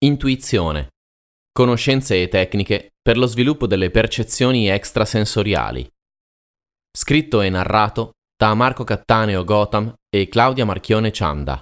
Intuizione. Conoscenze e tecniche per lo sviluppo delle percezioni extrasensoriali. Scritto e narrato da Marco Cattaneo Gotham e Claudia Marchione Cianda.